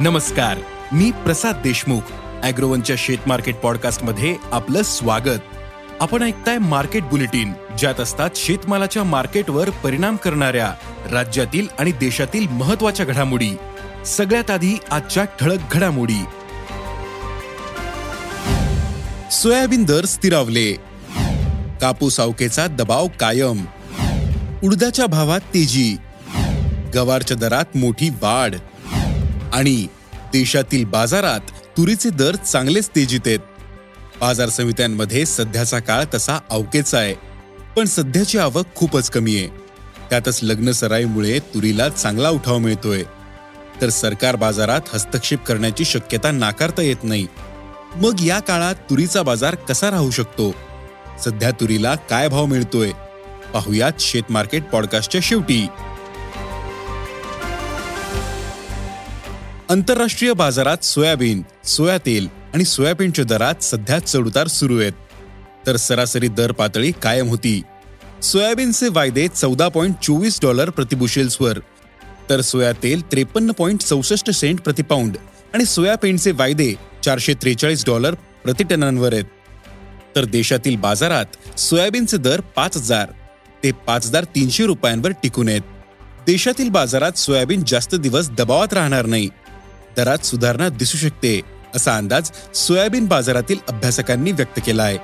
नमस्कार मी प्रसाद देशमुख अॅग्रोवनच्या शेत मार्केट पॉडकास्टमध्ये आपलं स्वागत. आपण ऐकताय मार्केट बुलेटिन ज्यात असतात शेतमालाच्या मार्केटवर परिणाम करणाऱ्या राज्यातील आणि देशातील महत्त्वाच्या घडामोडी. सगळ्यात आधी आजच्या ठळक घडामोडी. सोयाबीन दर स्थिरावले. कापूस अवकेचा दबाव कायम. उडदाच्या भावात तेजी. गवारच्या दरात मोठी वाढ. आणि देशातील बाजारात तुरीचे दर चांगलेच तेजीत आहेत. बाजार समित्यांमध्ये सध्याचा काळ तसा अवकेचा आहे पण सध्याची आवक खूपच कमी आहे. त्यातच लग्न सराईमुळे तुरीला चांगला उठाव मिळतोय. तर सरकार बाजारात हस्तक्षेप करण्याची शक्यता नाकारता येत नाही. मग या काळात तुरीचा बाजार कसा राहू शकतो? सध्या तुरीला काय भाव मिळतोय? पाहुयात शेत मार्केट पॉडकास्टच्या शेवटी. आंतरराष्ट्रीय बाजारात सोयाबीन सोया तेल आणि सोयाबीनच्या दरात सध्या चढउतार सुरू आहेत. तर सरासरी दर पातळी कायम होती. सोयाबीनचे वायदे चौदा पॉईंट चोवीस डॉलर प्रतिबुशेल्सवर तर सोया तेल त्रेपन्न पॉईंट चौसष्ट सेंट प्रतिपाऊंड आणि सोयाबीनचे वायदे चारशे त्रेचाळीस डॉलर प्रतिटनांवर आहेत. तर देशातील बाजारात सोयाबीनचे दर पाच हजार ते पाच हजार तीनशे रुपयांवर टिकून आहेत. देशातील बाजारात सोयाबीन जास्त दिवस दबावात राहणार नाही. दरात सुधारणा दिसू शकते असा अंदाज सोयाबीन बाजारातील अभ्यासकांनी व्यक्त केला आहे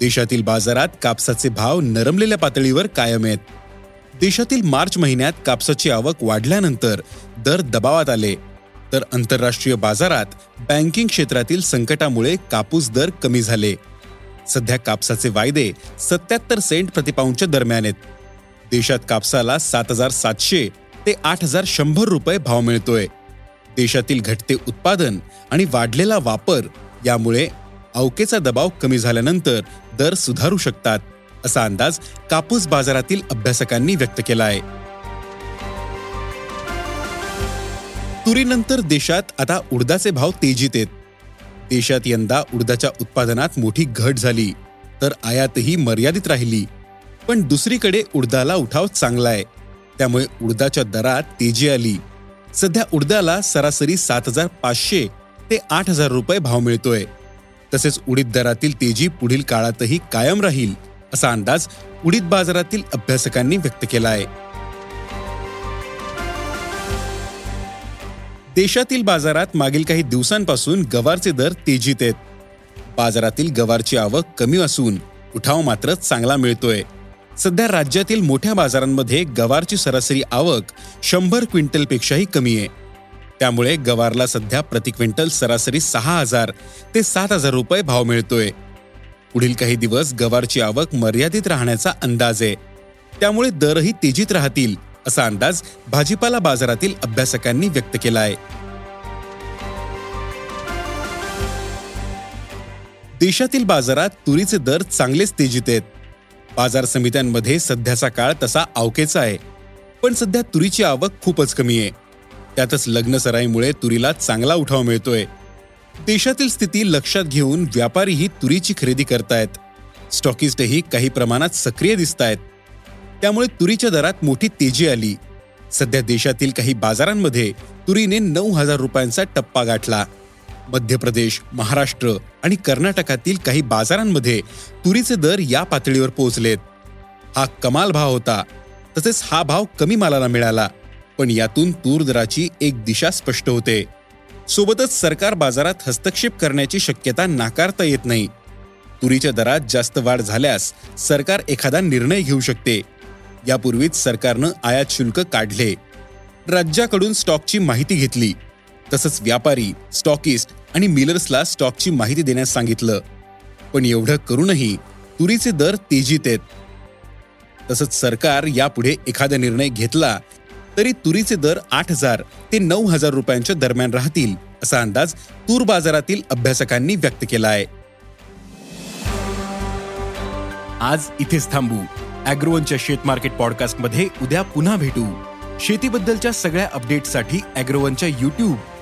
देशातील बाजारात कापसाचे भाव नरमलेल्या पातळीवर कायम आहेत. देशातील मार्च महिन्यात कापसाची आवक वाढल्यानंतर दर दबावात आले. तर आंतरराष्ट्रीय बाजारात बँकिंग क्षेत्रातील संकटामुळे कापूस दर कमी झाले. सध्या कापसाचे वायदे सत्याहत्तर सेंट प्रतिपाऊंडच्या दरम्यान आहेत. देशात कापसाला सात हजार सातशे ते आठ हजार शंभर रुपये भाव मिळतोय. देशातील घटते उत्पादन आणि वाढलेला वापर यामुळे अवकेचा दबाव कमी झाल्यानंतर दर सुधारू शकतात असा अंदाज कापूस बाजारातील अभ्यासकांनी व्यक्त केला आहे तुरीनंतर देशात आता उडदाचे भाव तेजीत आहेत. देशात यंदा उडदाच्या उत्पादनात मोठी घट झाली तर आयातही मर्यादित राहिली. पण दुसरीकडे उडदाला उठाव चांगला आहे त्यामुळे उडदाच्या दरात तेजी आली. सध्या उडदाला सरासरी सात हजार पाचशे ते आठ हजार रुपये भाव मिळतोय. तसेच उडीद दरातील तेजी पुढील काळातही कायम राहील असा अंदाज उडीद बाजारातील अभ्यासकांनी व्यक्त केला आहे देशातील बाजारात मागील काही दिवसांपासून गवारचे दर तेजीत आहेत. बाजारातील गवारची आवक कमी असून उठाव मात्र चांगला मिळतोय. सध्या राज्यातील मोठ्या बाजारांमध्ये गवारची सरासरी आवक शंभर क्विंटलपेक्षाही कमी आहे. त्यामुळे गवारला सध्या प्रति क्विंटल सरासरी सहा हजार ते सात हजार रुपये भाव मिळतोय. पुढील काही दिवस गवारची आवक मर्यादित राहण्याचा अंदाज आहे. त्यामुळे दरही तेजीत राहतील असा अंदाज भाजीपाला बाजारातील अभ्यासकांनी व्यक्त केला आहे. देशातील बाजारात तुरीचे दर चांगलेच तेजीत आहेत. बाजार समित्यांमध्ये सध्याचा काळ तसा अवकेचा आहे. पण सध्या तुरीची आवक खूपच कमी आहे. त्यातच लग्न सराईमुळे तुरीला चांगला उठाव मिळतोय. देशातील स्थिती लक्षात घेऊन व्यापारीही तुरीची खरेदी करतायत. स्टॉकिस्टही काही प्रमाणात सक्रिय दिसत आहेत त्यामुळे तुरीच्या दरात मोठी तेजी आली. सध्या देशातील काही बाजारांमध्ये तुरीने नऊ हजार रुपयांचा टप्पा गाठला. मध्य प्रदेश महाराष्ट्र आणि कर्नाटकातील काही बाजारांमध्ये तुरीचे दर या पातळीवर पोहोचलेत. हा कमाल भाव होता. तसेच हा भाव कमी मालाला मिळाला. पण यातून तूर दराची एक दिशा स्पष्ट होते. सोबतच सरकार बाजारात हस्तक्षेप करण्याची शक्यता नाकारता येत नाही. तुरीच्या दरात जास्त वाढ झाल्यास सरकार एखादा निर्णय घेऊ शकते. यापूर्वीच सरकारनं आयात शुल्क काढले. राज्याकडून स्टॉकची माहिती घेतली. तसंच व्यापारी स्टॉकिस्ट आणि मिलर्सला स्टॉकची माहिती देण्यास सांगितलं. पण एवढं करूनही तुरीचे दर तेजीत आहेत. तसंच सरकार यापुढे एखादा निर्णय घेतला तरी तुरीचे दर आठ हजार ते नऊ हजार रुपयांच्या दरम्यान राहतील असा अंदाज तूर बाजारातील अभ्यासकांनी व्यक्त केला आहे आज इथेच थांबू. अॅग्रोवनच्या शेत मार्केट पॉडकास्टमध्ये उद्या पुन्हा भेटू. शेतीबद्दलच्या सगळ्या अपडेटसाठी अॅग्रोवनच्या युट्यूब